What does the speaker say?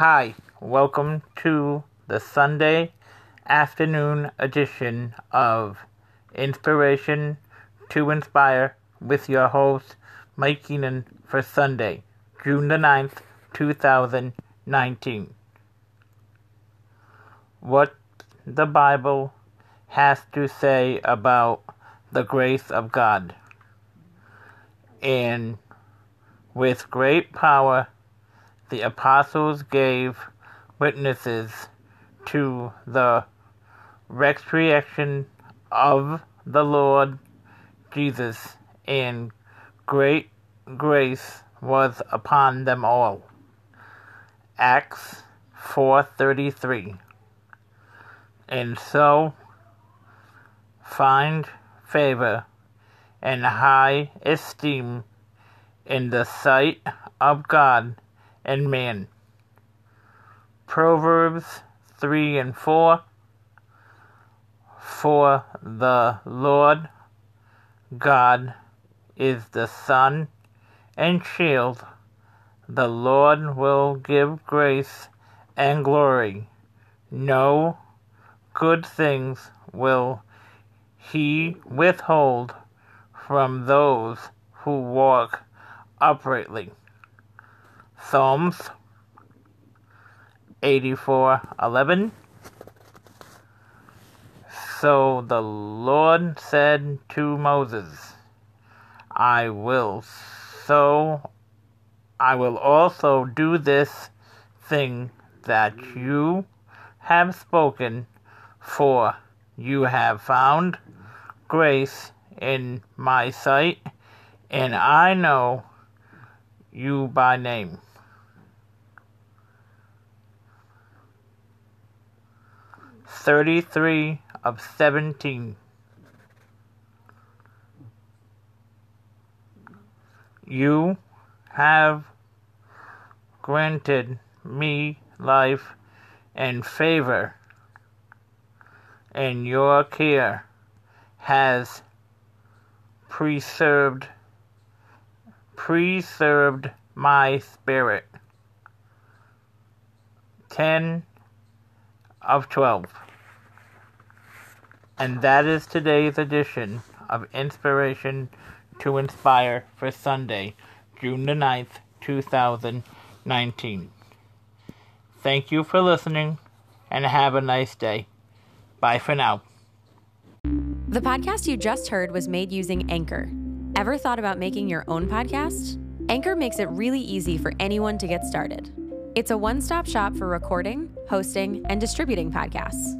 Hi, welcome to the Sunday afternoon edition of Inspiration to Inspire with your host, Mike Keenan, for Sunday, June the 9th, 2019. What the Bible has to say about the grace of God. And with great power, the apostles gave witnesses to the resurrection of the Lord Jesus, and great grace was upon them all. Acts 4:33. And so find favor and high esteem in the sight of God and man. Proverbs 3 and 4 For the Lord God is the sun and shield. The Lord will give grace and glory. No good things will he withhold from those who walk uprightly. Psalms 84:11 So the Lord said to Moses, I will so I will also do this thing that you have spoken, for you have found grace in my sight, and I know you by name. Thirty-three of seventeen. You have granted me life and favor, and your care has preserved preserved my spirit. 10 of 12. And that is today's edition of Inspiration to Inspire for Sunday, June the 9th, 2019. Thank you for listening and have a nice day. Bye for now. The podcast you just heard was made using Anchor. Ever thought about making your own podcast? Anchor makes it really easy for anyone to get started. It's a one stop shop for recording, hosting, and distributing podcasts.